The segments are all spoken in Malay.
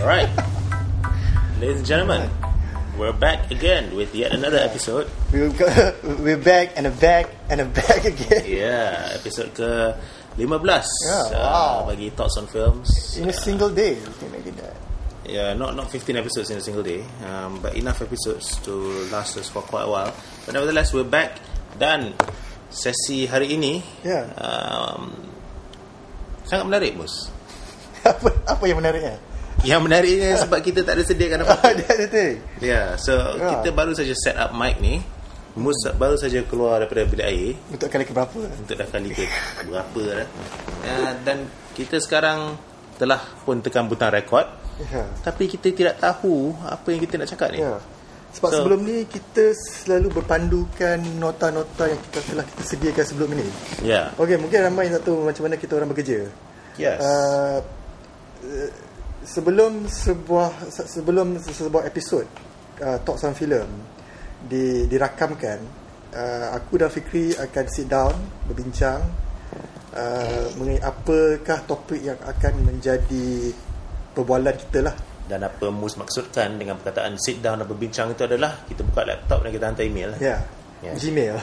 Alright. Ladies and gentlemen, we're back again with yet another episode. We've got, we're back and a back and a back again. Yeah, episode ke 15 Yeah, uh, wow. bagi thoughts on films. In a single day, make it that. Yeah, not not 15 episodes in a single day, um, but enough episodes to last us for quite a while. But nevertheless, we're back dan sesi hari ini Yeah. um, sangat menarik, Mus. apa apa yang menariknya? Yang menariknya sebab kita tak ada sediakan apa-apa. That's the thing. Yeah, so Yeah. kita baru saja set up mic ni. Mus baru saja keluar daripada bilik air Untuk kali keberapa? untuk dah kali ke berapa dah. Uh, dan kita sekarang telah pun tekan butang rekod. Ya. Tapi kita tidak tahu apa yang kita nak cakap ni. Ya. Sebab So- sebelum ni kita selalu berpandukan nota-nota yang kita telah kita sediakan sebelum ini. Yeah. Okey, mungkin ramai yang tak tahu macam mana kita orang bekerja. Yes. Uh, sebelum sebuah se- sebelum se- sebuah episod uh, Talks on Film di, dirakamkan, uh, aku dan Fikri akan sit down berbincang uh, mengenai apakah topik yang akan menjadi perbualan kita lah. Dan apa Mus maksudkan dengan perkataan sit down dan berbincang itu adalah kita buka laptop dan kita hantar email. Ya. Yeah. Gmail.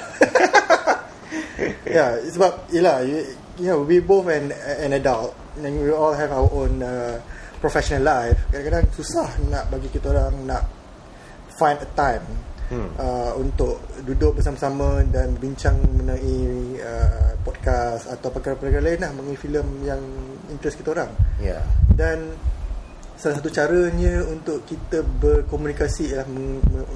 ya, sebab yalah you, you know we both an an adult and we all have our own uh, professional life. Kadang-kadang susah nak bagi kita orang nak find a time Hmm. uh, untuk duduk bersama-sama dan bincang mengenai uh, podcast atau perkara-perkara lain lah mengenai filem yang interest kita orang. Yeah. Dan salah satu caranya untuk kita berkomunikasi ialah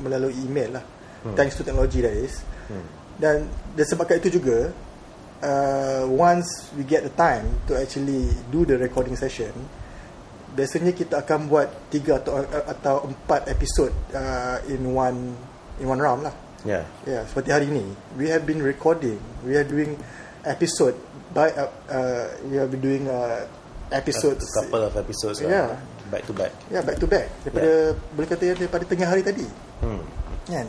melalui email lah. Hmm. Thanks to technology that is. Hmm. Dan disebabkan itu juga uh, once we get the time to actually do the recording session biasanya kita akan buat tiga atau atau empat episod uh, in one in one round lah. Yeah. Ya, yeah, seperti hari ini we have been recording, we are doing episode by uh, uh, we have been doing uh, episodes A couple of episodes Yeah. lah. Back to back. Ya, back to back daripada boleh kata daripada tengah hari tadi. Hmm. Kan?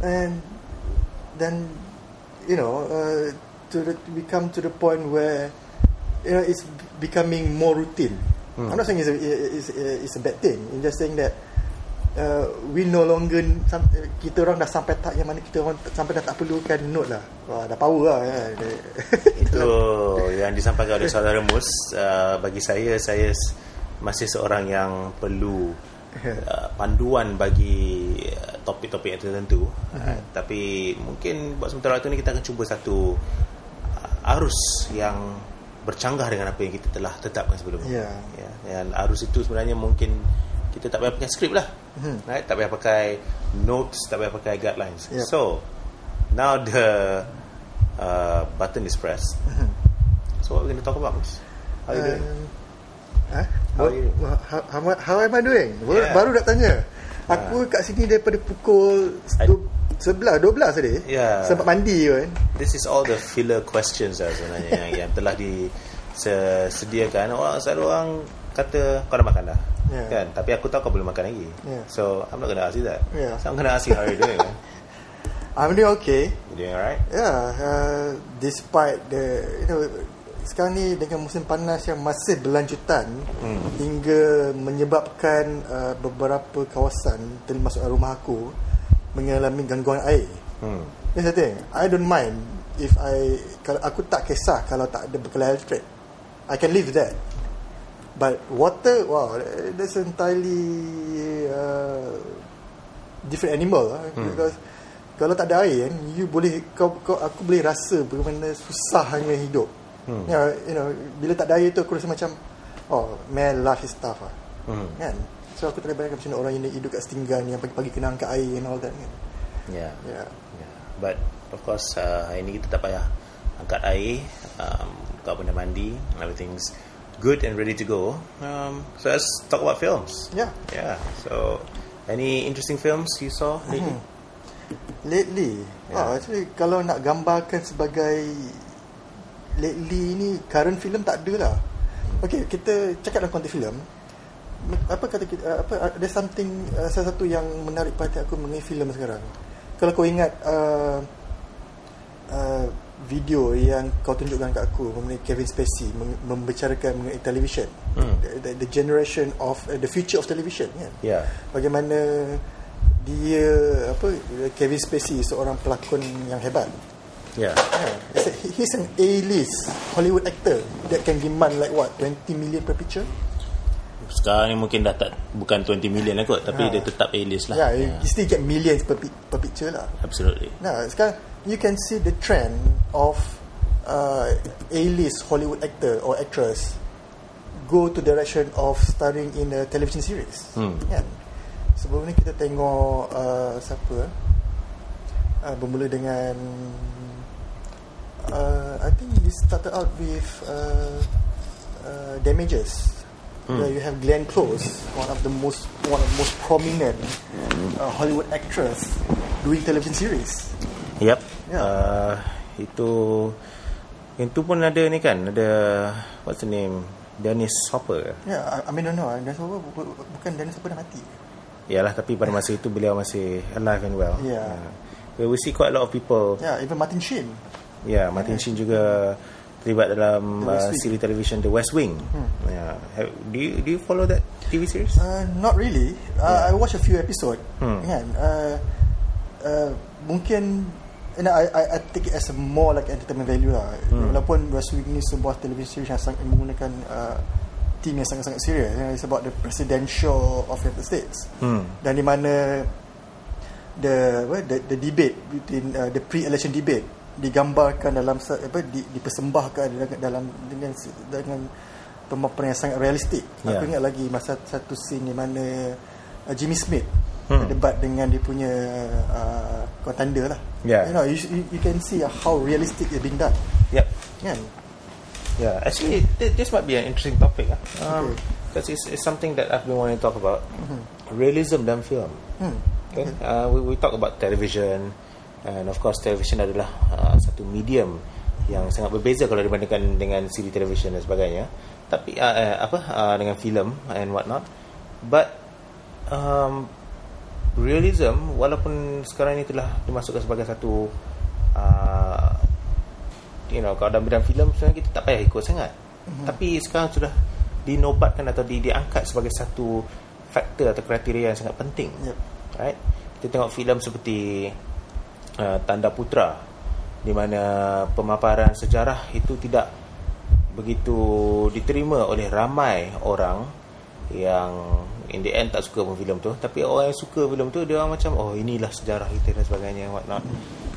And then you know, uh, to the, we come to the point where you know it's becoming more routine. Hmm. I'm not saying it's a, it's, it's a bad thing. I'm just saying that uh, we no longer kita orang dah sampai tak yang mana kita orang sampai dah tak perlukan note lah. Wah, dah power lah. Kan? Itu yang disampaikan oleh saudara Mus uh, bagi saya saya masih seorang yang perlu uh, panduan bagi uh, topik-topik yang tertentu uh, tapi mungkin buat sementara waktu ni kita akan cuba satu uh, arus yang bercanggah dengan apa yang kita telah tetapkan sebelumnya Ya. ya, dan arus itu sebenarnya mungkin kita tak payah pakai skrip lah Mhm. right? tak payah pakai notes tak payah pakai guidelines Yep. so now the uh, button is pressed so what we're going to talk about Miss? how you doing? Um, Huh? How How, how, how, am I doing? Baru, Yeah. baru nak tanya. Aku kat sini daripada pukul I- du- 11, 12 tadi. Yeah. Sempat mandi kan. This is all the filler questions lah sebenarnya yang, yang telah disediakan. Orang selalu orang kata kau dah makan dah. Yeah. Kan? Tapi aku tahu kau belum makan lagi. Yeah. So I'm not going to ask you that. Yeah. So I'm going to ask you how you doing man. I'm doing okay. You doing alright? Yeah, uh, despite the you know sekarang ni dengan musim panas yang masih berlanjutan Hmm. hingga menyebabkan uh, beberapa kawasan termasuk rumah aku mengalami gangguan air. Hmm. That's the thing. I don't mind if I kalau aku tak kisah kalau tak ada bekalan elektrik. I can live with that. But water, wow, that's entirely uh, different animal lah. Hmm. Because kalau tak ada air you boleh kau, kau aku boleh rasa bagaimana susahnya hidup. Hmm. You, know, you know, bila tak air tu aku rasa macam oh, man life is tough lah. Hmm. Kan? So aku boleh bayangkan macam mana orang yang hidup kat setinggan yang pagi-pagi kena angkat air and all that kan. Yeah. Yeah. yeah. But of course uh, hari ni kita tak payah angkat air, um, kau pun dah mandi, everything's good and ready to go. Um, so let's talk about films. Yeah. Yeah. So any interesting films you saw lately? Hmm. Lately yeah. oh, Actually Kalau nak gambarkan sebagai Lately ni Current film tak ada lah. Okay kita Cakap dalam konteks film. Apa kata kita apa Ada something uh, Salah satu yang menarik perhatian aku Mengenai filem sekarang. Kalau kau ingat uh, uh, video yang kau tunjukkan kat aku mengenai Kevin Spacey mem- membicarakan mengenai television. Hmm. the, the, the generation of uh, the future of television kan? Ya. bagaimana dia apa Kevin Spacey seorang pelakon yang hebat Yeah. He- he's an A-list Hollywood actor that can demand like what 20 million per picture Sekarang ni mungkin dah tak bukan 20 million lah kot tapi Ha. dia tetap A-list lah. yeah, you still get millions per, per picture lah Absolutely. Nah, sekarang you can see the trend of uh, A-list Hollywood actor or actress go to direction of starring in a television series. Hmm. Kan? Sebelum ni kita tengok uh, siapa? Uh, bermula dengan uh, I think we started out with uh, uh, Damages. Hmm. Where you have Glenn Close, one of the most one of the most prominent uh, Hollywood actress doing television series. Yep. Ya. Uh, itu yang tu pun ada ni kan, ada what's the name? Dennis Hopper. Ya, yeah, I, I mean no no, Dennis Hopper bu- bu- bukan Dennis Hopper dah mati. Yalah tapi pada masa itu beliau masih alive and well. Ya. Uh, we see quite a lot of people. Yeah, even Martin Sheen. Yeah, Martin Sheen juga terlibat dalam The uh, siri television The West Wing. Hmm. Yeah. Have, do you do you follow that TV series? Uh, not really. Uh, I watched a few episode. Hmm. Kan? Uh, uh, mungkin know, I, I, I take it as a more like entertainment value lah. Hmm. Walaupun West Wing ni sebuah television series yang sangat menggunakan uh, team yang sangat-sangat serius. You know, It's about the presidential of United States. Hmm. Dan di mana the what, the, the debate between uh, the pre-election debate digambarkan dalam apa di, dipersembahkan dengan dalam dengan dengan pemaparan yang sangat realistik. Ya. Aku ingat lagi masa satu scene di mana uh, Jimmy Smith Hmm. debat dengan dia punya uh, contender lah. Ya. You know, you, you, can see how realistic it's been done. Yep. Kan? Yeah, actually, th- this might be an interesting topic. ah. Um, Okay. Because it's, it's something that I've been wanting to talk about. Realism dalam film. Hmm. Kan? Uh, we, we talk about television and of course television adalah uh, satu medium yang sangat berbeza kalau dibandingkan dengan siri television dan sebagainya. Tapi uh, uh, apa uh, dengan filem and what not. But um, realism walaupun sekarang ini telah dimasukkan sebagai satu uh, you know kalau dalam bidang filem sebenarnya kita tak payah ikut sangat. Mm-hmm. Tapi sekarang sudah dinobatkan atau di, diangkat sebagai satu faktor atau kriteria yang sangat penting. Yep. Right? Kita tengok filem seperti uh, Tanda Putra di mana pemaparan sejarah itu tidak begitu diterima oleh ramai orang yang in the end tak suka pun filem tu tapi orang yang suka filem tu dia orang macam oh inilah sejarah kita dan sebagainya what not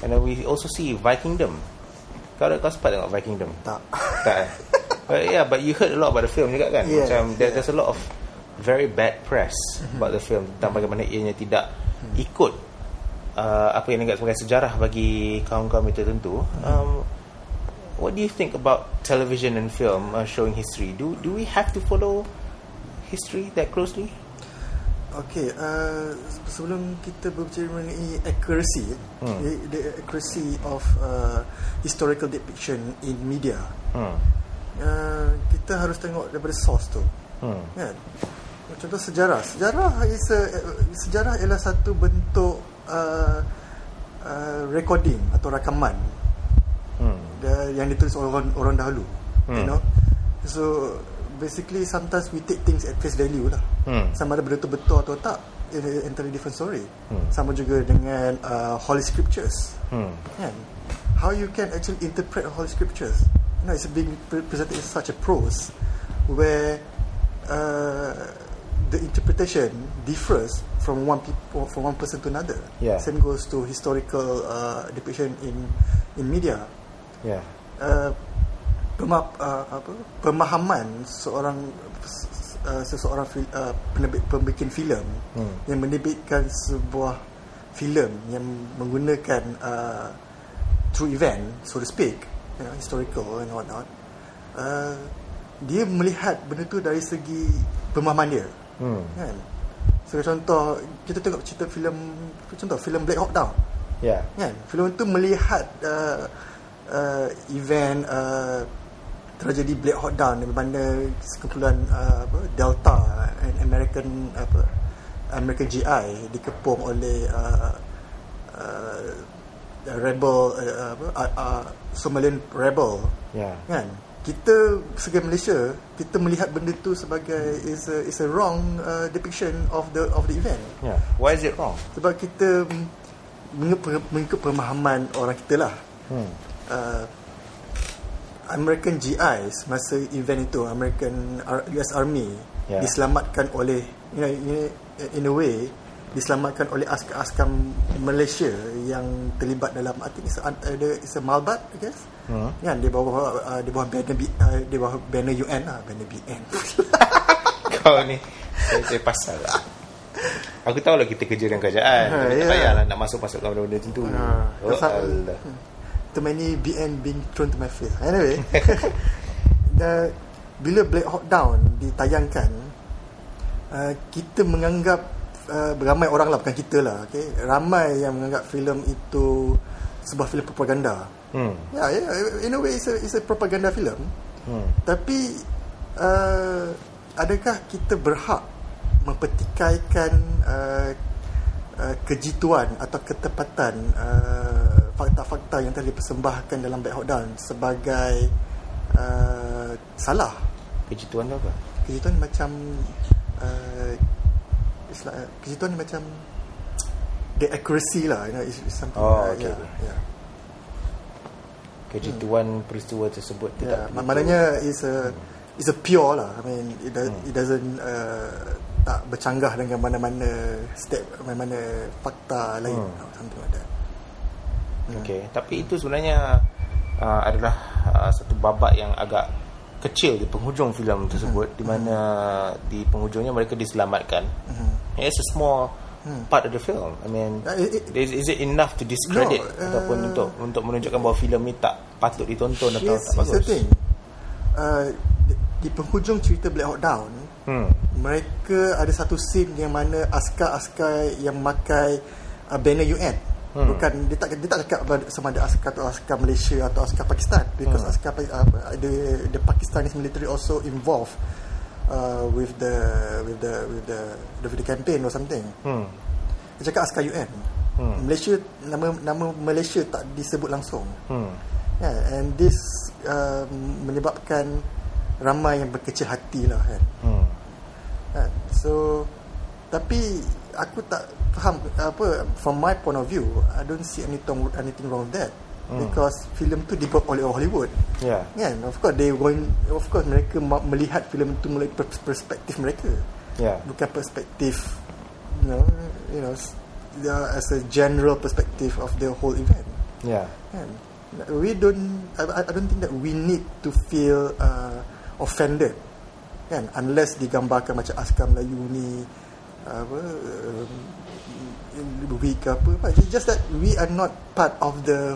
and then we also see Vikingdom kau kau sempat tengok Vikingdom Tak. tak eh? but yeah but you heard a lot about the film juga kan Yeah, macam there, yeah. there's a lot of very bad press about the film tentang bagaimana ianya tidak ikut uh, apa yang dianggap sebagai sejarah bagi kaum-kaum tertentu um, what do you think about television and film uh, showing history do do we have to follow history that closely Okay, uh, sebelum kita berbicara mengenai accuracy, Hmm. the, the accuracy of uh, historical depiction in media, hmm. uh, kita harus tengok daripada source tu, Hmm. kan? Contoh sejarah, sejarah is a, sejarah ialah satu bentuk uh, uh, recording atau rakaman Hmm. yang ditulis orang, orang dahulu, you Hmm. know. So basically sometimes we take things at face value lah Hmm. sama ada benda tu betul atau tak entirely different story Hmm. sama juga dengan uh, holy scriptures Hmm. kan how you can actually interpret holy scriptures you know it's being pre- presented in such a prose where uh, the interpretation differs from one people from one person to another Yeah. same goes to historical uh, depiction in in media yeah uh, uh, apa, pemahaman seorang uh, seseorang fil, uh, penerbit pembikin filem Hmm. yang menerbitkan sebuah filem yang menggunakan uh, true event so to speak you know, historical and what not uh, dia melihat benda tu dari segi pemahaman dia hmm. kan? Sebagai contoh kita tengok cerita filem contoh filem Black Hawk Down. Yeah kan? Filem itu melihat uh, uh, event uh, tragedi Black Hawk Down di mana sekumpulan uh, apa, Delta and American apa American GI dikepung oleh uh, uh, rebel uh, apa uh, uh, Somalian rebel. Yeah. kan kita sebagai Malaysia kita melihat benda tu sebagai is a is a wrong uh, depiction of the of the event Yeah. Why is it wrong? sebab kita mengikut, pemahaman orang kita lah Hmm. uh, American GIs masa event itu American US Army Yeah. diselamatkan oleh you know, know, in a way diselamatkan oleh askar-askar Malaysia yang terlibat dalam I think it's a, ada it's a Malbat I guess Hmm. kan di bawah uh, di bawah banner B, uh, di bawah banner UN lah banner BN Kau ni saya, saya pasal lah. Aku tahu lah kita kerja dengan kerajaan. Ha, tak ya. payahlah nak masuk-masuk ke benda-benda macam tu. Ha, oh, Allah. too many BN being thrown to my face. Anyway, uh, bila Black Hawk Down ditayangkan, uh, kita menganggap uh, ramai orang lah bukan kita lah, okay? ramai yang menganggap filem itu sebuah filem propaganda. Hmm. Ya, yeah, yeah, in a way it's a, it's a propaganda film. Hmm. Tapi uh, adakah kita berhak mempertikaikan uh, uh, kejituan atau ketepatan uh, fakta-fakta yang telah dipersembahkan dalam Black Hawk Down sebagai uh, salah? Kejituan tu apa? Kejituan macam uh, uh, kejituan macam the accuracy lah, you know, it's something. Oh, uh, okay, yeah, yeah. Kejituan peristiwa tersebut tidak yeah, maknanya is a is a pure lah. I mean it, does, Hmm. it doesn't uh, tak bercanggah dengan mana-mana step mana-mana fakta lain Hmm. something like that. Okey, tapi itu sebenarnya uh, adalah uh, satu babak yang agak kecil di penghujung filem tersebut di mana di penghujungnya mereka diselamatkan. Mhm. It's a small part of the film. I mean, Uh, it- it- is, is it enough to discredit No, uh, ataupun untuk untuk menunjukkan bahawa filem ni tak patut ditonton atau tak here's the bagus? Uh, di, di penghujung cerita Black Hawk Down, Hmm. mereka ada satu scene yang mana askar-askar yang memakai uh, banner UN. Hmm. Bukan dia tak dia tak cakap sama ada askar atau askar Malaysia atau askar Pakistan because Hmm. askar uh, the the Pakistanis military also involved uh, with the with the with the with the campaign or something. Hmm. Dia cakap askar UN. Hmm. Malaysia nama nama Malaysia tak disebut langsung. Hmm. Yeah, and this uh, menyebabkan ramai yang berkecil hati lah kan. Hmm. kan. So tapi aku tak faham apa from my point of view I don't see anything anything wrong with that Hmm. because filem tu dibuat oleh Hollywood Yeah. kan of course they going of course mereka melihat filem tu melalui pers- perspektif mereka Yeah. bukan perspektif you know you know as a general perspective of the whole event Yeah. kan we don't I, I don't think that we need to feel uh, offended kan unless digambarkan macam askar Melayu ni apa um, weak ke apa just that we are not part of the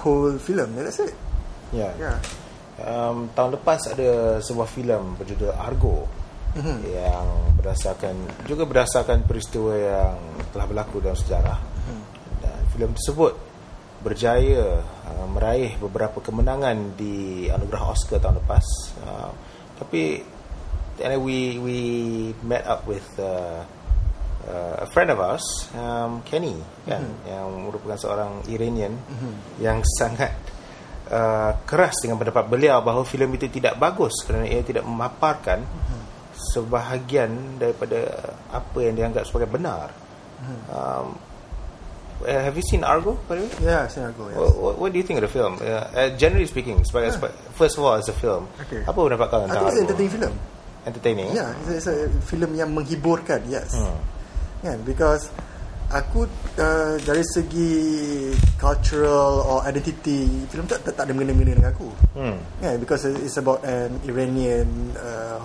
whole film that's it Yeah. yeah Um, tahun lepas ada sebuah filem berjudul Argo Mhm. yang berdasarkan juga berdasarkan peristiwa yang telah berlaku dalam sejarah Mhm. dan filem tersebut berjaya uh, meraih beberapa kemenangan di anugerah Oscar tahun lepas uh, tapi and we we met up with uh, uh, a friend of ours um, Kenny kan yang merupakan seorang Iranian yang sangat uh, keras dengan pendapat beliau bahawa filem itu tidak bagus kerana ia tidak memaparkan sebahagian daripada apa yang dianggap sebagai benar. Um, uh, have you seen Argo by the way? yeah saya go yes. What, what, what do you think of the film? Uh, uh, generally speaking, sebagai, sebagai, first of all as a film, Okay. apa pendapat kau I tentang think it's Argo? an entertaining film Entertaining. Yeah, it's, it's a filem yang menghiburkan, yes. Hmm. Kan, because aku uh, dari segi cultural or identity, filem tak, tak ada mengena-mengena dengan aku. Hmm. Yeah, because it's about an Iranian uh,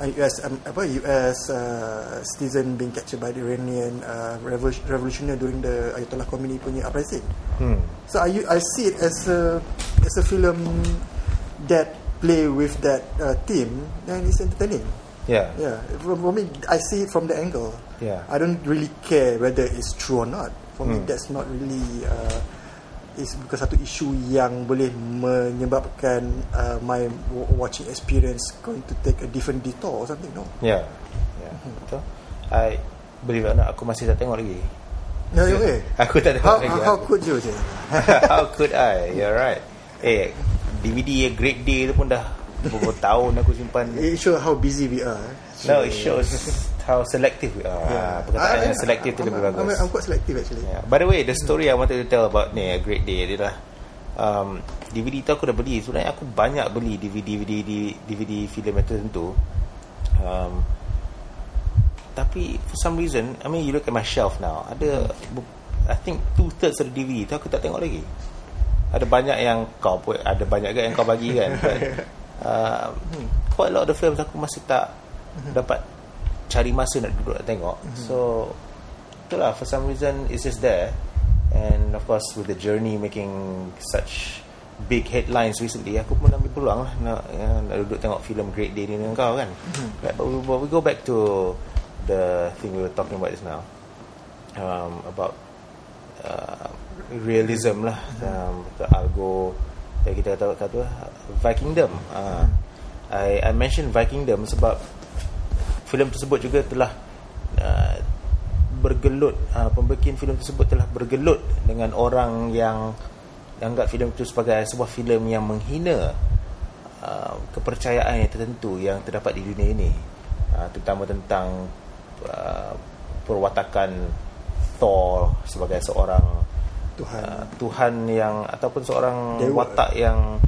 US um, apa US uh, citizen being captured by the Iranian uh, revolution, revolutionary during the Ayatollah Khomeini punya uprising. Hmm. So I I see it as a as a film that play with that uh, theme and it's entertaining. Yeah. Yeah, for, for me, I see it from the angle. Yeah. I don't really care whether it's true or not. For me, Hmm. that's not really. Uh, it's bukan satu isu yang boleh menyebabkan uh, my watching experience going to take a different detour or something. No. Yeah. Yeah. Betul. I believe it or not, aku masih tak tengok lagi. No, okay. Aku tak tengok How, lagi. how could you? How could I? You're right. Eh, DVD A Great Day tu pun dah beberapa tahun aku simpan. It shows how busy we are. No, it shows how selective we are. Yeah. Perkataan yang selective tu lebih bagus. I'm, I'm quite selective actually. Yeah. By the way, the story I wanted to tell about ni A Great Day adalah um, DVD tu aku dah beli. Sebenarnya aku banyak beli DVD DVD DVD filem tertentu. Um, tapi for some reason, I mean you look at my shelf now, ada I think two thirds of the DVD tu aku tak tengok lagi. Ada banyak yang kau pun ada banyak ke yang kau bagi kan. But, uh, hmm, quite a lot of the films aku masih tak dapat cari masa nak duduk nak tengok. So itulah for some reason it's just there. And of course with the journey making such big headlines recently aku pun ambil peluang lah nak, ya, nak duduk tengok filem Great Day ni dengan kau kan. But, but, we, but we go back to the thing we were talking about just now um, about uh, realism lah. Um, the yang kita kata kata Vikingdom uh, I, I mentioned Vikingdom sebab filem tersebut juga telah uh, bergelut uh, pembikin filem tersebut telah bergelut dengan orang yang anggap filem itu sebagai sebuah filem yang menghina uh, kepercayaan yang tertentu yang terdapat di dunia ini. Uh, terutama tentang uh, perwatakan Thor sebagai seorang Tuhan. uh, Tuhan yang ataupun seorang Dewa. watak yang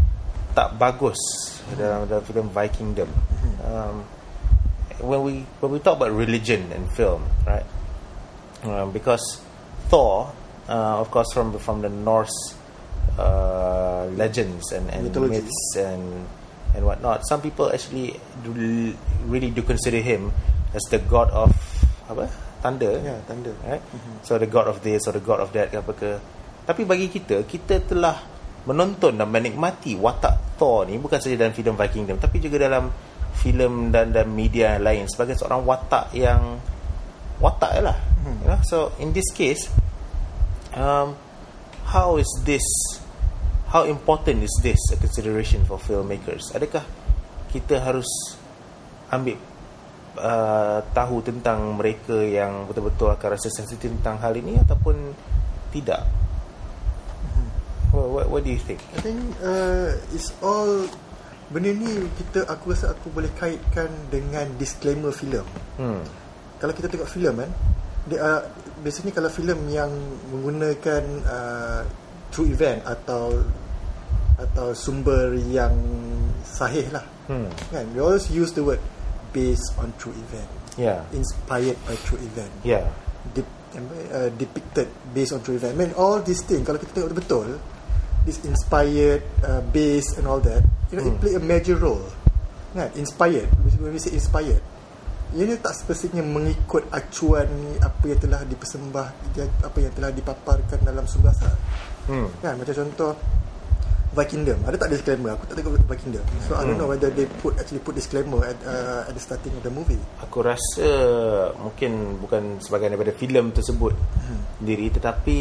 tak bagus dalam dalam filem Vikingdom. Um, when we when we talk about religion and film, right? Um, because Thor, uh, of course, from from the Norse uh, legends and, and Mythology. myths and and whatnot, some people actually do, really do consider him as the god of apa thunder. Ya, thunder. right? So the god of this or the god of that apa ke. Tapi bagi kita, kita telah menonton dan menikmati watak Thor ni bukan saja dalam filem Vikingdom tapi juga dalam filem dan dan media lain sebagai seorang watak yang watak lah. You know? So in this case, um, how is this how important is this a consideration for filmmakers? Adakah kita harus ambil uh, tahu tentang mereka yang betul-betul akan rasa sensitif tentang hal ini ataupun tidak? What, what, do you think? I think uh, it's all benda ni kita aku rasa aku boleh kaitkan dengan disclaimer filem. Hmm. Kalau kita tengok filem kan, dia uh, biasanya kalau filem yang menggunakan uh, true event atau atau sumber yang sahih lah. Hmm. Kan? We always use the word based on true event, Yeah. inspired by true event. Yeah. Dep, uh, depicted based on true event. I mean all these things kalau kita tengok betul, this inspired, uh, based and all that, you know, it Hmm. play a major role. Kan? Inspired. When we say inspired, ianya tak sepatutnya mengikut acuan apa yang telah dipersembah, apa yang telah dipaparkan dalam sumber asal. Hmm. Kan? Macam contoh Vikingdom Ada tak disclaimer Aku tak tengok Vikingdom So I don't know whether they put Actually put disclaimer At, uh, at the starting of the movie Aku rasa mungkin bukan sebagai daripada filem tersebut sendiri tetapi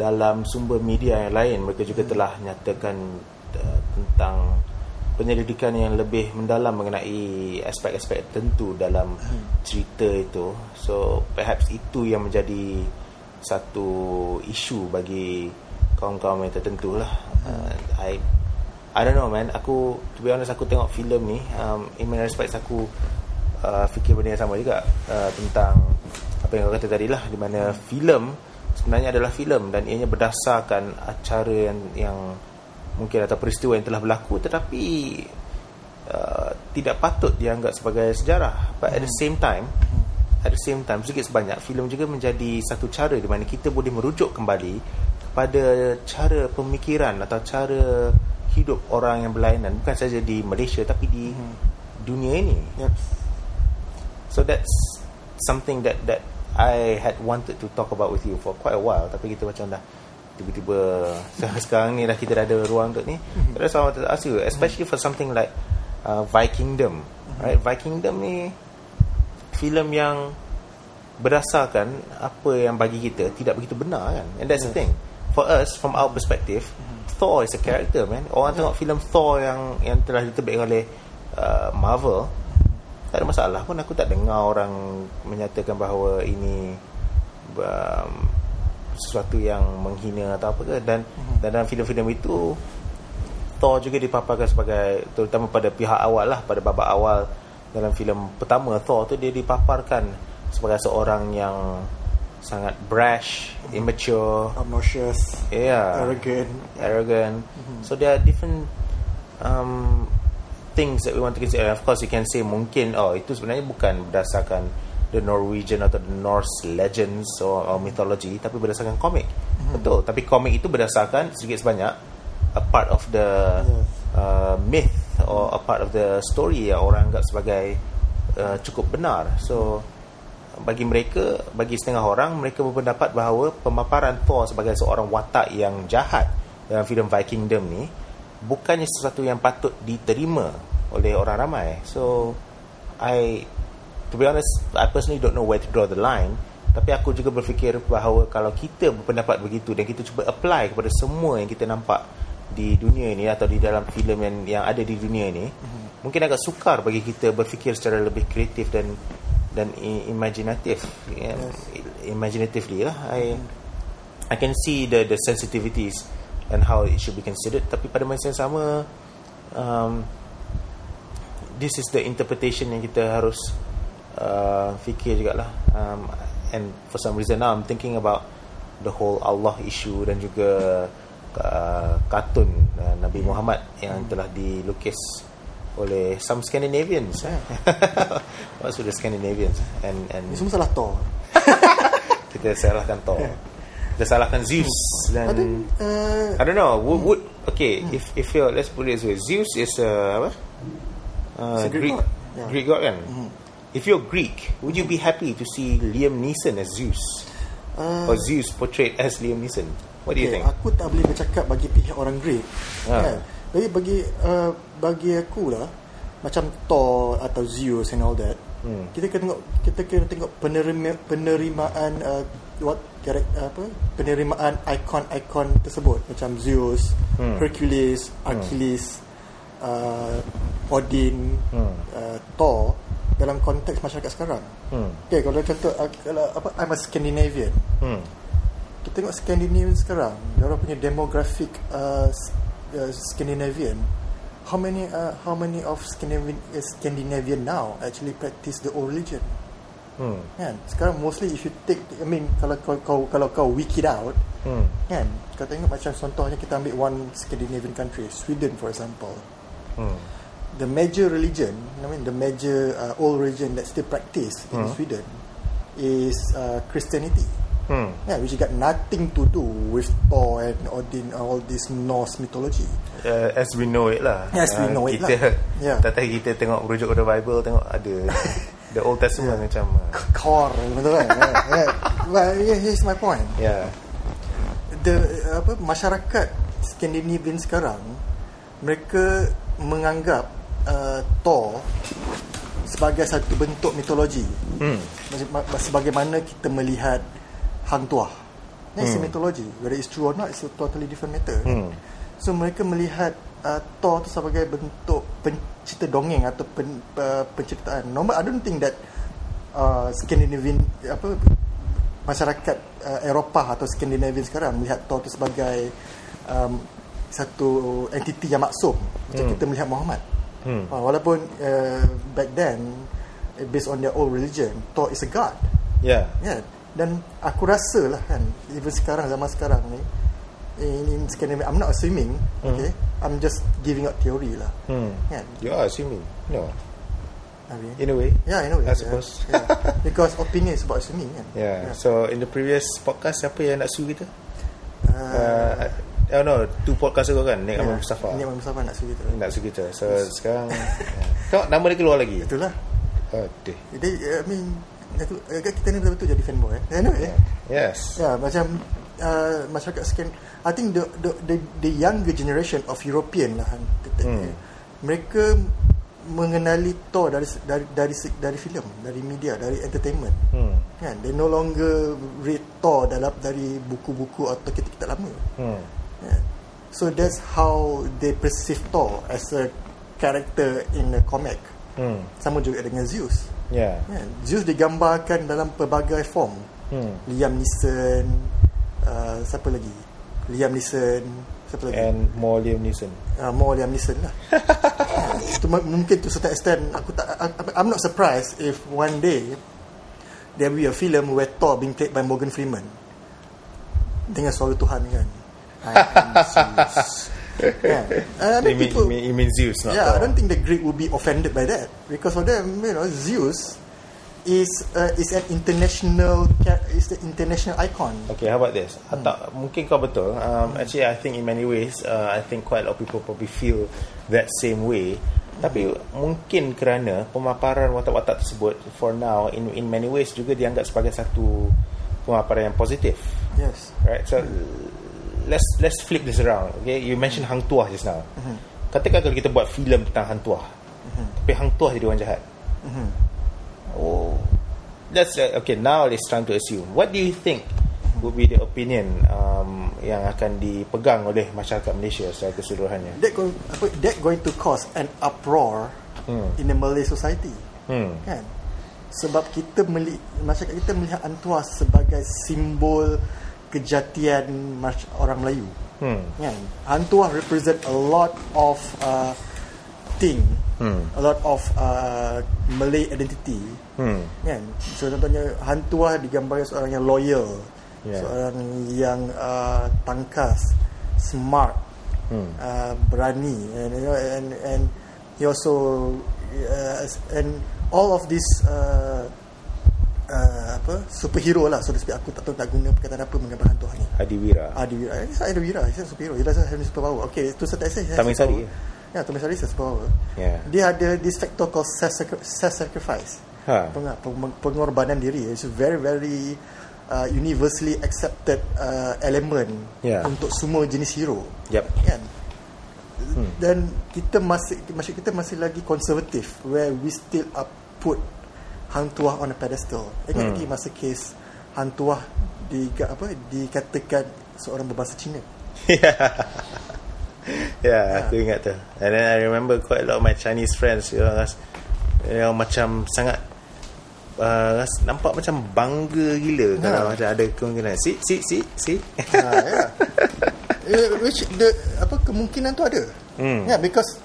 dalam sumber media yang lain mereka juga telah nyatakan uh, tentang penyelidikan yang lebih mendalam mengenai aspek-aspek tertentu dalam cerita itu. So perhaps itu yang menjadi satu isu bagi kaum-kaum yang tertentu lah. Uh, I I don't know man. Aku to be honest aku tengok filem ni um, in many respects aku uh, fikir benda yang sama juga uh, tentang apa yang kau kata tadi lah di mana filem sebenarnya adalah filem dan ianya berdasarkan acara yang yang mungkin atau peristiwa yang telah berlaku. Tetapi uh, tidak patut dianggap sebagai sejarah. But at the same time at the same time sedikit sebanyak filem juga menjadi satu cara di mana kita boleh merujuk kembali kepada cara pemikiran atau cara hidup orang yang berlainan. Bukan saja di Malaysia tapi di dunia ini. Yep So that's something that that I had wanted to talk about with you for quite a while tapi kita macam dah tiba-tiba sekarang, ni dah kita dah ada ruang untuk ni. So that's why I wanted to ask you especially for something like uh, Vikingdom. Right? Vikingdom ni filem yang berdasarkan apa yang bagi kita tidak begitu benar kan. And that's the thing. For us from our perspective Thor is a character man. Orang tengok filem Thor yang yang telah diterbitkan oleh uh, Marvel tak ada masalah pun aku tak dengar orang menyatakan bahawa ini um, sesuatu yang menghina atau apa ke. Dan Mhm. dan dalam filem-filem itu Thor juga dipaparkan sebagai terutama pada pihak awal lah pada babak awal dalam filem pertama Thor tu dia dipaparkan sebagai seorang yang sangat brash, immature, obnoxious. Yeah, arrogant. Arrogant. So there are different um, things that we want to consider. And of course, you can say mungkin oh itu sebenarnya bukan berdasarkan the Norwegian atau the Norse legends or, or mythology, tapi berdasarkan komik. Betul. Tapi komik itu berdasarkan sedikit sebanyak a part of the Yes. uh, myth or a part of the story yang orang anggap sebagai uh, cukup benar. So bagi mereka, bagi setengah orang, mereka berpendapat bahawa pemaparan Thor sebagai seorang watak yang jahat dalam filem Vikingdom ni bukannya sesuatu yang patut diterima oleh orang ramai. So I to be honest, I personally don't know where to draw the line. Tapi aku juga berfikir bahawa kalau kita berpendapat begitu dan kita cuba apply kepada semua yang kita nampak di dunia ini atau di dalam filem yang yang ada di dunia ini, mm-hmm. mungkin agak sukar bagi kita berfikir secara lebih kreatif dan dan imaginatif. Yeah, Imaginatively lah. I I can see the the sensitivities and how it should be considered. Tapi pada masa yang sama, um, this is the interpretation yang kita harus uh, fikir juga lah. Um, and for some reason now I'm thinking about the whole Allah issue dan juga uh, kartun uh, Nabi Muhammad yang telah dilukis oleh some Scandinavians. eh. What's with the Scandinavians? And and Ini semua salah Thor kita salahkan Thor. Kita salahkan Zeus dan Ada uh, I don't know. Would, would okay if if you let's put it this way, Zeus is a apa? Uh, He's a Greek god. Yeah. Greek god kan. If you're Greek, would you be happy to see Liam Neeson as Zeus uh, or Zeus portrayed as Liam Neeson? What do you okay, think? Aku tak boleh bercakap bagi pihak orang Greek Ah. kan? Tapi bagi uh, Bagi aku lah Macam Thor Atau Zeus and all that Hmm. Kita kena tengok Kita kena tengok penerima, Penerimaan uh, what, karak, apa Penerimaan ikon-ikon tersebut Macam Zeus Hmm. Hercules Achilles uh, Odin Hmm. uh, Thor Dalam konteks masyarakat sekarang Hmm. Okay kalau contoh uh, kalau, apa, I'm a Scandinavian Hmm. kita tengok Scandinavian sekarang orang punya demographic uh, uh, Scandinavian how many uh, how many of Scandinavian uh, Scandinavian now actually practice the old religion Hmm. kan sekarang mostly if you take I mean kalau kau, kau kalau kau weak it out Hmm. kan kau tengok macam contohnya kita ambil one Scandinavian country Sweden for example Hmm. the major religion I mean the major uh, old religion that still practice in Hmm. Sweden is uh, Christianity Hmm. Yeah, which got nothing to do with Thor and Odin and all this Norse mythology. Uh, as we know it lah. As we Uh, know it kita, lah. Yeah. Tahu kita tengok rujuk kepada Bible tengok ada the Old Testament macam uh, Core, betul kan? yeah, yeah. Well, yeah, here's my point. yeah. The apa masyarakat Scandinavian sekarang mereka menganggap uh, Thor sebagai satu bentuk mitologi. Hmm. Sebagaimana kita melihat Hang Tuah. It's a Hmm. mythology. Whether it's true or not, it's a totally different matter. Hmm. So mereka melihat uh, Thor tu sebagai bentuk pencerita dongeng atau pen, uh, penceritaan. Normal, I don't think that uh, Scandinavian apa masyarakat uh, Eropah atau Scandinavian sekarang melihat Thor tu sebagai um, satu entiti yang maksum macam Hmm. kita melihat Muhammad. Hmm. Uh, walaupun uh, back then eh, based on their old religion, Thor is a god. Yeah. Ya. Dan aku rasa lah kan even sekarang zaman sekarang ni in, in Scandinavia I'm not assuming okay I'm just giving out theory lah Hmm. kan You are assuming. No. I mean, In a way. yeah I know I suppose. yeah. because opinion is about assuming kan Yeah. So in the previous podcast siapa yang nak sue kita? uh, Uh, oh no, two podcast ago kan Nik yeah. Ahmad Mustafa. Nik Ahmad Mustafa nak suruh kita Nak sue kita. So sekarang yeah. Tengok nama dia keluar lagi. itulah deh. jadi I mean aku, agak kita ni betul-betul jadi fanboy eh anyway Yes. Ya, macam uh, masyarakat scan. I think the, the the the younger generation of European lah, kan, kita- Hmm. mereka mengenali Thor dari dari dari dari filem, dari media, dari entertainment. Hmm. Kan, they no longer read Thor dalam dari buku-buku atau kitab-kitab lama. Hmm. Yeah. So that's how they perceive Thor as a character in a comic. Hmm. Sama juga dengan Zeus. Yeah. Kan? Zeus digambarkan dalam pelbagai form Hmm. Liam Neeson uh, siapa lagi Liam Neeson siapa lagi And more Liam Neeson. uh, more Liam Neeson lah m- mungkin to certain extent aku tak I- I'm not surprised if one day there will be a film where Thor being played by Morgan Freeman dengan suara Tuhan kan yeah. And I You mean, people, you mean, you mean Zeus, not yeah, I Thor. don't think the Greek would be offended by that because for them, you know, Zeus is uh, is an international is the international icon. Okay, how about this? Hmm. Tak, mungkin kau betul. Um, actually, I think in many ways, uh, I think quite a lot of people probably feel that same way. Tapi mungkin kerana pemaparan watak-watak tersebut for now in in many ways juga dianggap sebagai satu pemaparan yang positif. Yes. Right? So let's let's flip this around. Okay, you mentioned Hang Tuah just now. Mhm. Katakan kalau kita buat filem tentang Hang Tuah. Tapi Hang Tuah jadi orang jahat. Mhm. Oh, that's uh, okay. Now it's time to assume. What do you think would be the opinion um, yang akan dipegang oleh masyarakat Malaysia secara keseluruhannya? That going that going to cause an uproar Hmm. in the Malay society. Hmm. Kan? Sebab kita meli, masyarakat kita melihat Antua sebagai simbol kejatian orang Melayu. Hmm. Kan? Antua represent a lot of uh, thing, Hmm. a lot of uh, Malay identity. Hmm. kan so contohnya hantuah digambarkan seorang yang loyal Yeah. seorang yang uh, tangkas smart Hmm. uh, berani and you know and and he also uh, and all of this uh, uh, apa superhero lah. So to speak aku tak tahu nak guna perkataan apa menggambar hantuah ni. Adiwira. Adiwira He's not Adiwira He's a superhero. He doesn't have any superpower. Okay to certain extent he has Tamin Sari. Ya Tamin Sari is a superpower. Yeah. Dia ada this factor called self-sacrifice Ha. Peng- peng- pengorbanan diri. It's very very uh, universally accepted uh, element Yeah. untuk semua jenis hero. Yep. kan? Dan kita masih masih kita masih lagi konservatif where we still up put hang tuah on a pedestal ingat Hmm. lagi masa kes hang tuah di apa dikatakan seorang berbahasa Cina yeah, aku ingat tu. And then I remember quite a lot of my Chinese friends yang ras- yang macam sangat uh, ras- nampak macam bangga gila kalau Ha. macam ada kemungkinan. Si si si si. ha, yeah. Eh, which the apa kemungkinan tu ada Hmm. yeah because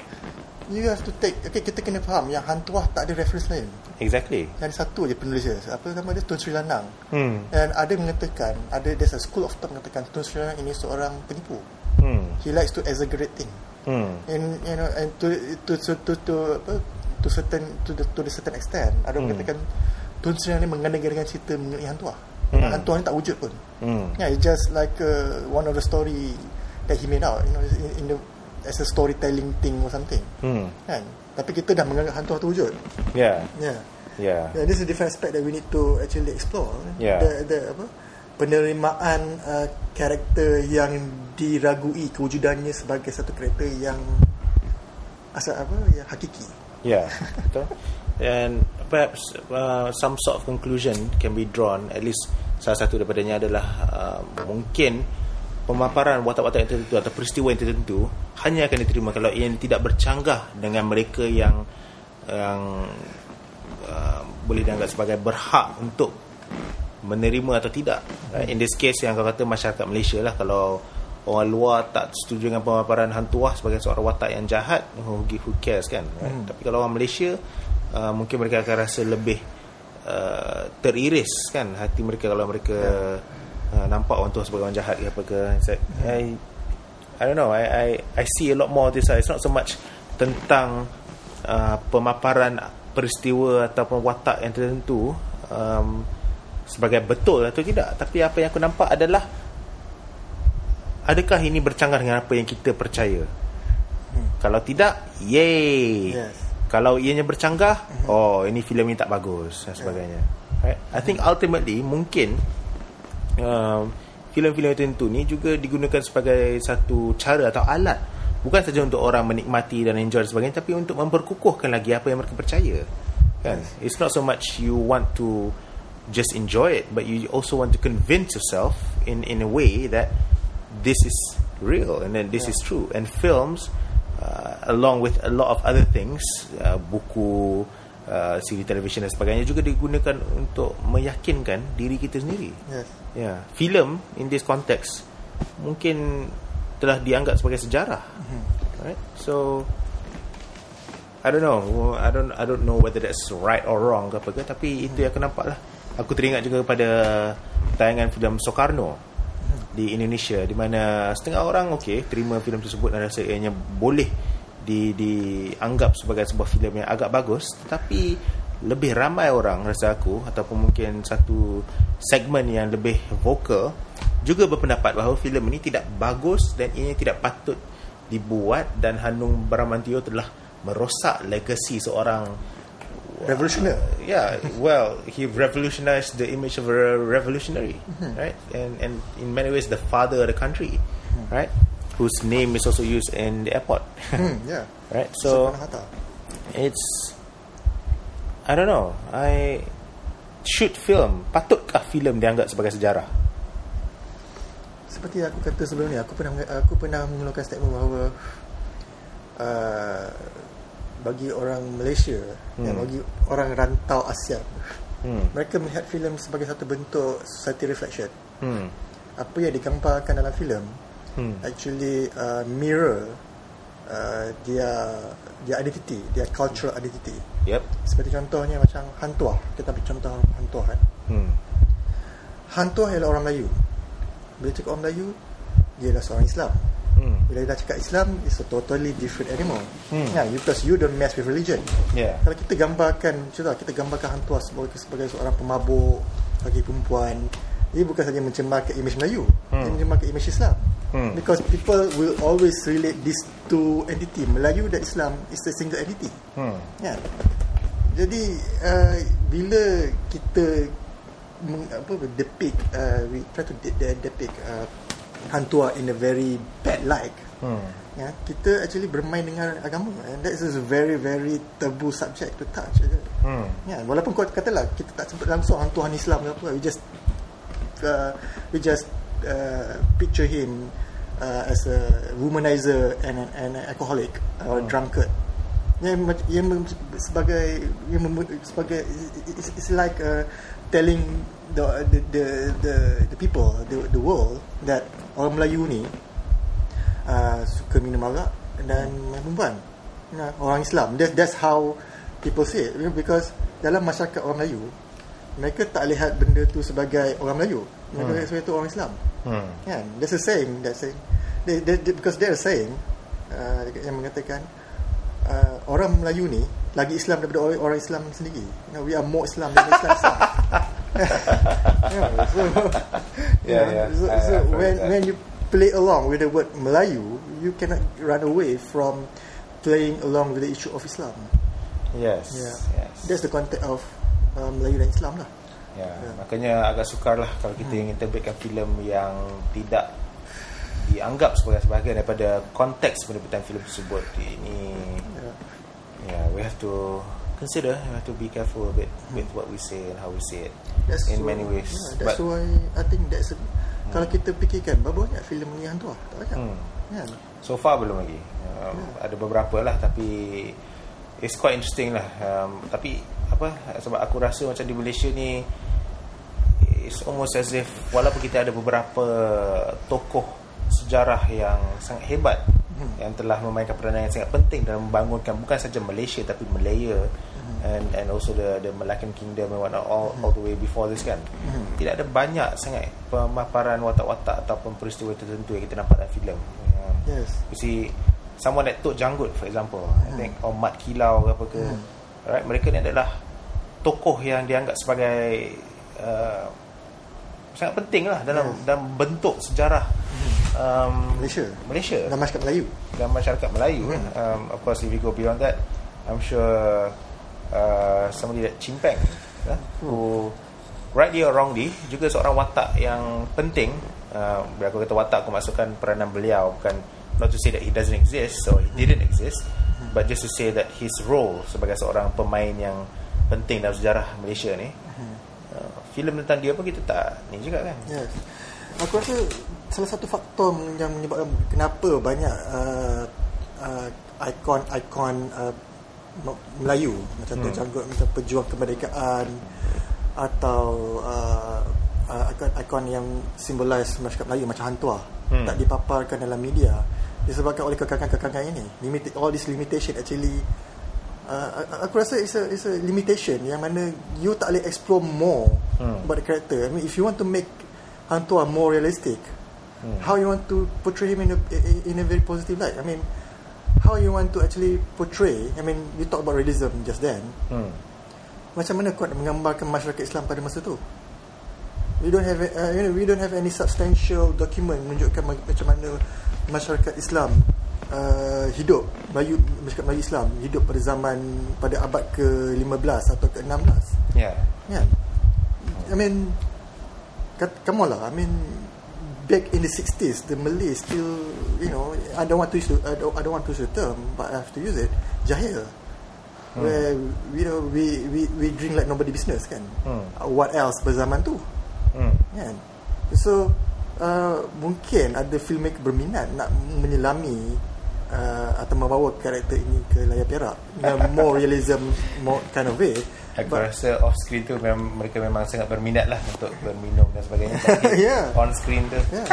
you have to take okay kita kena faham yang hang tuah tak ada reference lain exactly. yang satu je penulis dia apa nama dia Tun Sri Lanang Hmm. dan ada mengatakan ada there's a school of thought mengatakan Tun Sri Lanang ini seorang penipu Hmm. he likes to exaggerate thing Hmm. and you know and to to to to, to apa to certain to the to the certain extent ada Hmm. mengatakan Tun Sri Lanang ni mengandang-andang cerita mengenai hantuah hmm. hantuah ni tak wujud pun Hmm. yeah it's just like uh, one of the story that he made out you know in, in the as a storytelling thing or something Hmm. kan tapi kita dah menganggap hantuah tu wujud Yeah. yeah Yeah. Yeah, this is a different aspect that we need to actually explore. Yeah. The, the apa penerimaan uh, karakter yang diragui kewujudannya sebagai satu karakter yang asal apa yang hakiki. Yeah, betul. And perhaps uh, some sort of conclusion can be drawn. At least salah satu daripadanya adalah uh, mungkin pemaparan watak-watak yang tertentu atau peristiwa yang tertentu hanya akan diterima kalau ia tidak bercanggah dengan mereka yang yang uh, boleh dianggap sebagai berhak untuk menerima atau tidak. Right? In this case yang kau kata masyarakat Malaysia lah kalau orang luar tak setuju dengan pemaparan hantuah sebagai seorang watak yang jahat, who, who cares kan? Right? Hmm. Tapi kalau orang Malaysia uh, mungkin mereka akan rasa lebih uh, teriris kan hati mereka kalau mereka uh, nampak orang tu sebagai orang jahat ke apa ke. It's like, I I don't know. I I I see a lot more of this. It's not so much tentang uh, pemaparan peristiwa ataupun watak yang tertentu um, sebagai betul atau tidak. Tapi apa yang aku nampak adalah adakah ini bercanggah dengan apa yang kita percaya? Hmm. Kalau tidak, yay. Yes. Kalau ianya bercanggah, oh ini filem ini tak bagus dan sebagainya. Right? I think ultimately mungkin um, filem-filem tertentu ni juga digunakan sebagai satu cara atau alat bukan saja untuk orang menikmati dan enjoy dan sebagainya tapi untuk memperkukuhkan lagi apa yang mereka percaya. Kan? It's not so much you want to just enjoy it but you also want to convince yourself in in a way that this is real and then this is true and films uh, along with a lot of other things uh, buku uh, siri televisyen dan sebagainya juga digunakan untuk meyakinkan diri kita sendiri. Yes. Ya, yeah. filem in this context mungkin telah dianggap sebagai sejarah. Mhm. Right? So I don't know. I don't I don't know whether that's right or wrong ke apa ke tapi itu yang aku nampak lah. Aku teringat juga pada tayangan filem Soekarno di Indonesia di mana setengah orang okey terima filem tersebut dan rasa ianya boleh di dianggap sebagai sebuah filem yang agak bagus tetapi lebih ramai orang rasa aku ataupun mungkin satu segmen yang lebih vokal juga berpendapat bahawa filem ini tidak bagus dan ini tidak patut dibuat dan Hanung Bramantio telah merosak legasi seorang Revolutionary. yeah well he revolutionized the image of a revolutionary right? And and in many ways the father of the country right whose name is also used in the airport Hmm, yeah. right so it's I don't know I shoot film patutkah filem dianggap sebagai sejarah Seperti aku kata sebelum ni, aku pernah aku pernah mengeluarkan statement bahawa uh, bagi orang Malaysia, hmm. yang bagi orang rantau ASEAN, hmm mereka melihat filem sebagai satu bentuk society reflection. hmm Apa yang digambarkan dalam filem hmm actually uh, mirror uh, dia dia identity, dia cultural identity. yep Seperti contohnya macam Hantuah. Kita ambil contoh Hantuah kan. hmm Hantuah ialah orang Melayu. Bila cakap orang Melayu, dia adalah seorang Islam. hmm Bila dah cakap Islam, it's a totally different animal. Hmm. Yeah, because you don't mess with religion. yeah Kalau kita gambarkan, contoh kita gambarkan hantuah sebagai, sebagai seorang pemabuk, bagi perempuan, dia bukan saja mencemarkan image Melayu, Hmm. dia mencemarkan image Islam. Hmm. Because people will always relate these two entity, Melayu dan Islam is a single entity. hmm. Ya. Jadi uh, bila kita meng, apa depict uh, we try to de- de- depict uh, hantua in a very bad light. Hmm. Ya kita actually bermain dengan agama. And that is a very very taboo subject to touch hmm. Ya walaupun kau katalah kita tak sebut langsung hantuan Islam ke apa. We just uh, we just uh, picture him uh, as a womanizer and an, an alcoholic or Hmm. drunkard. Yang mac- yang mem- sebagai mem- sebagai it's, it's like uh, telling the, the the the the people the the world that orang Melayu ni uh, suka minum arak dan main perempuan nah, orang Islam. That, that's how people say it. Because dalam masyarakat orang Melayu mereka tak lihat benda tu sebagai orang Melayu mereka Hmm. lihat sebagai tu orang Islam. Hmm. Kan? There's a saying that saying they, they, they, because they're saying uh, yang mengatakan uh, orang Melayu ni lagi Islam daripada orang, orang Islam sendiri. You know, we are more Islam than Islam itself yeah, so, Yeah, you know, yeah. so, I- so I've heard when, that. when you play along with the word Melayu you cannot run away from playing along with the issue of Islam. Yes yeah. yes. That's the context of uh, Melayu dan Islam lah Ya, Ya. makanya agak sukar lah kalau kita ingin terbitkan filem yang tidak dianggap sebagai sebahagian daripada konteks penerbitan filem tersebut. Ini, yeah. yeah, we have to consider, we have to be careful a bit with what we say and how we say it That's in why- many ways. Yeah, that's But, why I think that's a, kalau kita fikirkan berapa banyak filem ni hantu ah? Tak banyak. hmm, Kan? so far belum lagi. Um, Ada beberapa lah tapi it's quite interesting lah. Um, tapi apa sebab aku rasa macam di Malaysia ni it's almost as if walaupun kita ada beberapa tokoh sejarah yang sangat hebat Hmm. yang telah memainkan peranan yang sangat penting dalam membangunkan bukan saja Malaysia tapi Malaya Hmm. and and also the the Malaccan Kingdom and whatnot all, all the way before this kan Hmm. tidak ada banyak sangat pemaparan watak-watak ataupun peristiwa tertentu yang kita nampak dalam filem Yes. you see someone like Tok Janggut for example I think or Mat Kilau ke apa ke Hmm. Right mereka ni adalah tokoh yang dianggap sebagai uh, sangat penting lah dalam dalam bentuk sejarah um, Malaysia. Malaysia Dan masyarakat Melayu. dan masyarakat Melayu kan. Um, of course if you go beyond that I'm sure uh, somebody like Chimpeng uh, who rightly or wrongly juga seorang watak yang penting uh, bila aku kata watak aku masukkan peranan beliau bukan not to say that he doesn't exist or he didn't exist but just to say that his role sebagai seorang pemain yang penting dalam sejarah Malaysia ni uh, filem tentang dia pun kita tak ni juga kan Yes. Aku rasa salah satu faktor yang menyebabkan kenapa banyak uh, uh, ikon-ikon uh, Melayu macam tu janggut macam pejuang kemerdekaan atau uh, uh, ikon-ikon yang symbolize masyarakat Melayu macam hantua Hmm. tak dipaparkan dalam media disebabkan oleh kekangan-kekangan ini limit all this limitation actually uh, aku rasa it's a, it's a limitation yang mana you tak boleh explore more Hmm. about the character I mean if you want to make hantua more realistic Hmm. how you want to portray him in a in a very positive light I mean how you want to actually portray I mean you talk about realism just then Hmm. macam mana kau nak menggambarkan masyarakat Islam pada masa tu we don't have uh, you know we don't have any substantial document menunjukkan ma- macam mana masyarakat Islam uh, hidup. Melayu masyarakat Melayu Islam hidup pada zaman pada abad ke-15 atau ke-16 Yeah. kan I mean kat- come on lah. I mean back in the 60s the Malay still you know I don't want to use the, I don't, I don't want to use the term but I have to use it. Jahil. Where you know we we we drink like nobody business kan? Hmm. What else berzaman tu Hmm. kan so uh, mungkin ada filmmaker berminat nak menyelami uh, atau membawa karakter ini ke layar perak in a more realism more kind of way Aku But- rasa off screen tu memang, mereka memang sangat berminat lah untuk berminum dan sebagainya. Tapi Yeah. on screen tu. Yeah.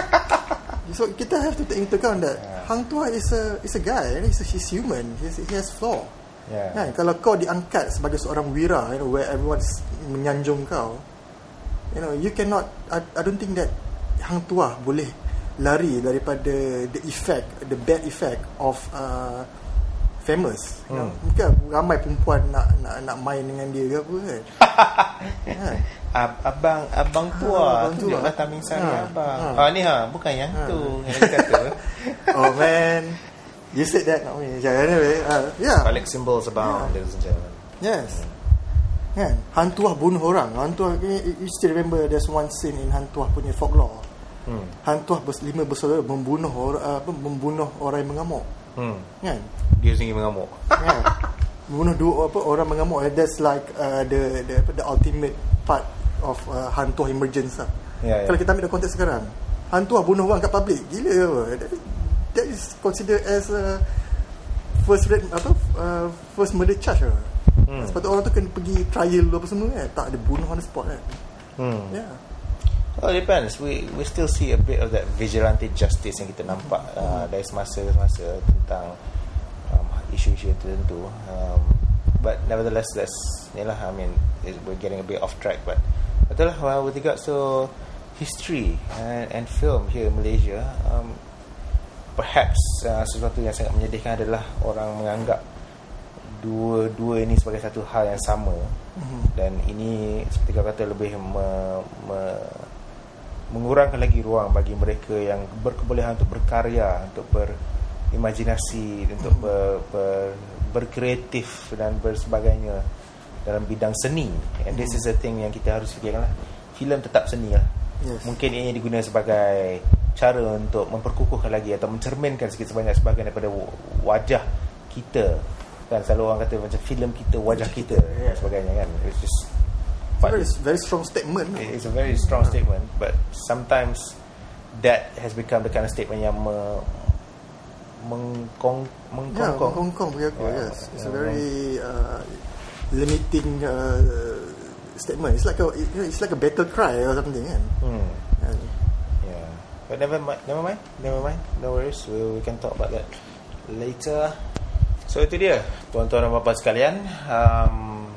So kita have to take into account that Yeah. Hang Tuah is a is a guy, and he's, he's human. He's, he has flaw. Yeah. Kan? Kalau kau diangkat sebagai seorang wira, you know, where everyone's menyanjung kau, you know, you cannot. I, I don't think that Hang Tuah boleh lari daripada the effect, the bad effect of uh, famous. You know? Hmm. Mungkin ramai perempuan nak nak nak main dengan dia ke apa kan? Ab- abang abang tua Ah, abang tua. tunjuklah taming sana Ha, abang. ha. Ah ni ha bukan yang tu yang kata. oh man, you said that not me. Yeah, anyway, uh, yeah. Balik symbols abound ladies and gentlemen. Yes. Kan? Hantuah bunuh orang. Hantuah you, you still remember there's one scene in Hantuah punya folklore. Hmm. Hantuah bers, lima bersaudara membunuh orang apa membunuh orang yang mengamuk. Hmm. Kan? Dia sendiri mengamuk. kan? membunuh dua apa orang mengamuk. That's like uh, the the apa, the ultimate part of uh, Hantuah emergence lah. Ya, ya. Kalau kita ambil dalam konteks sekarang, Hantuah bunuh orang kat public. Gila apa? That, that is considered as a first rate apa uh, first murder charge lah. Hmm. Sebab tu orang tu kena pergi trial dulu apa semua kan. Tak ada bunuh on the spot kan. Hmm. Ya. Yeah. Oh, it depends. We we still see a bit of that vigilante justice yang kita nampak uh, dari semasa ke semasa tentang um, isu-isu tertentu. Um, but nevertheless, that's yalah. I mean, it, we're getting a bit off track. But betul lah. Well, with regards to history and, and film here in Malaysia, um, perhaps uh, sesuatu yang sangat menyedihkan adalah orang menganggap dua-dua ini sebagai satu hal yang sama Mhm. dan ini seperti kau kata lebih me, me, mengurangkan lagi ruang bagi mereka yang berkebolehan untuk berkarya untuk berimajinasi untuk Mhm. ber, ber, berkreatif dan bersebagainya dalam bidang seni and this is a thing yang kita harus fikirkan lah filem tetap seni lah Yes. mungkin ini digunakan sebagai cara untuk memperkukuhkan lagi atau mencerminkan sikit sebanyak sebahagian daripada wajah kita kan selalu orang kata macam filem kita wajah kita dan sebagainya kan it's just It's a very, very strong statement. it's a very strong statement but sometimes that has become the kind of statement yang me, mengkong Yeah, mengkongkong Hong Kong bagi aku, Yeah, yes. It's a yeah, very uh, limiting uh, statement. It's like a it's like a battle cry or something kan. hmm. And, Yeah, but never mind, never mind, never mind. No worries, we, we can talk about that later. So itu dia, tuan-tuan dan bapa sekalian. Um,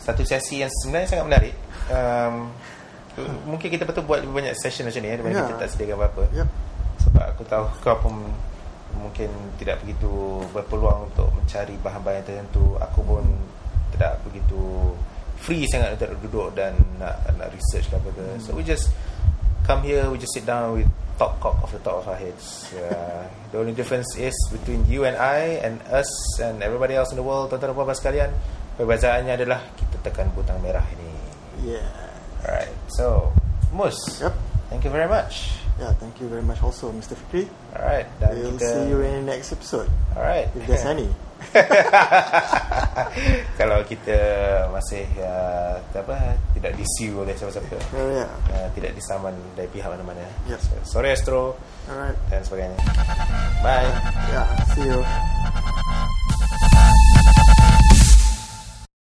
satu sesi yang sebenarnya sangat menarik. Um, mungkin kita betul buat lebih banyak session macam ni ya, daripada Yeah. kita tak sediakan apa-apa. yep. Sebab aku tahu kau pun mungkin tidak begitu berpeluang untuk mencari bahan-bahan tertentu. Aku pun tidak begitu free sangat untuk duduk dan nak nak research ke apa ke. So we just come here, we just sit down, we talk cock off the top of our heads. Yeah. the only difference is between you and I and us and everybody else in the world, tuan-tuan dan puan sekalian. Perbezaannya adalah kita tekan butang merah ini. Yeah. Alright, so Mus, Yep. thank you very much. Yeah, thank you very much also Mr. Fikri. Alright, dan We'll kita see you in the next episode Alright. if there's any. Kalau kita masih uh, apa tidak disiu oleh siapa-siapa. Oh yeah. Uh, tidak disaman dari pihak mana-mana. Yep. So, sorry Astro Alright. dan sebagainya. Bye. Yeah, see you.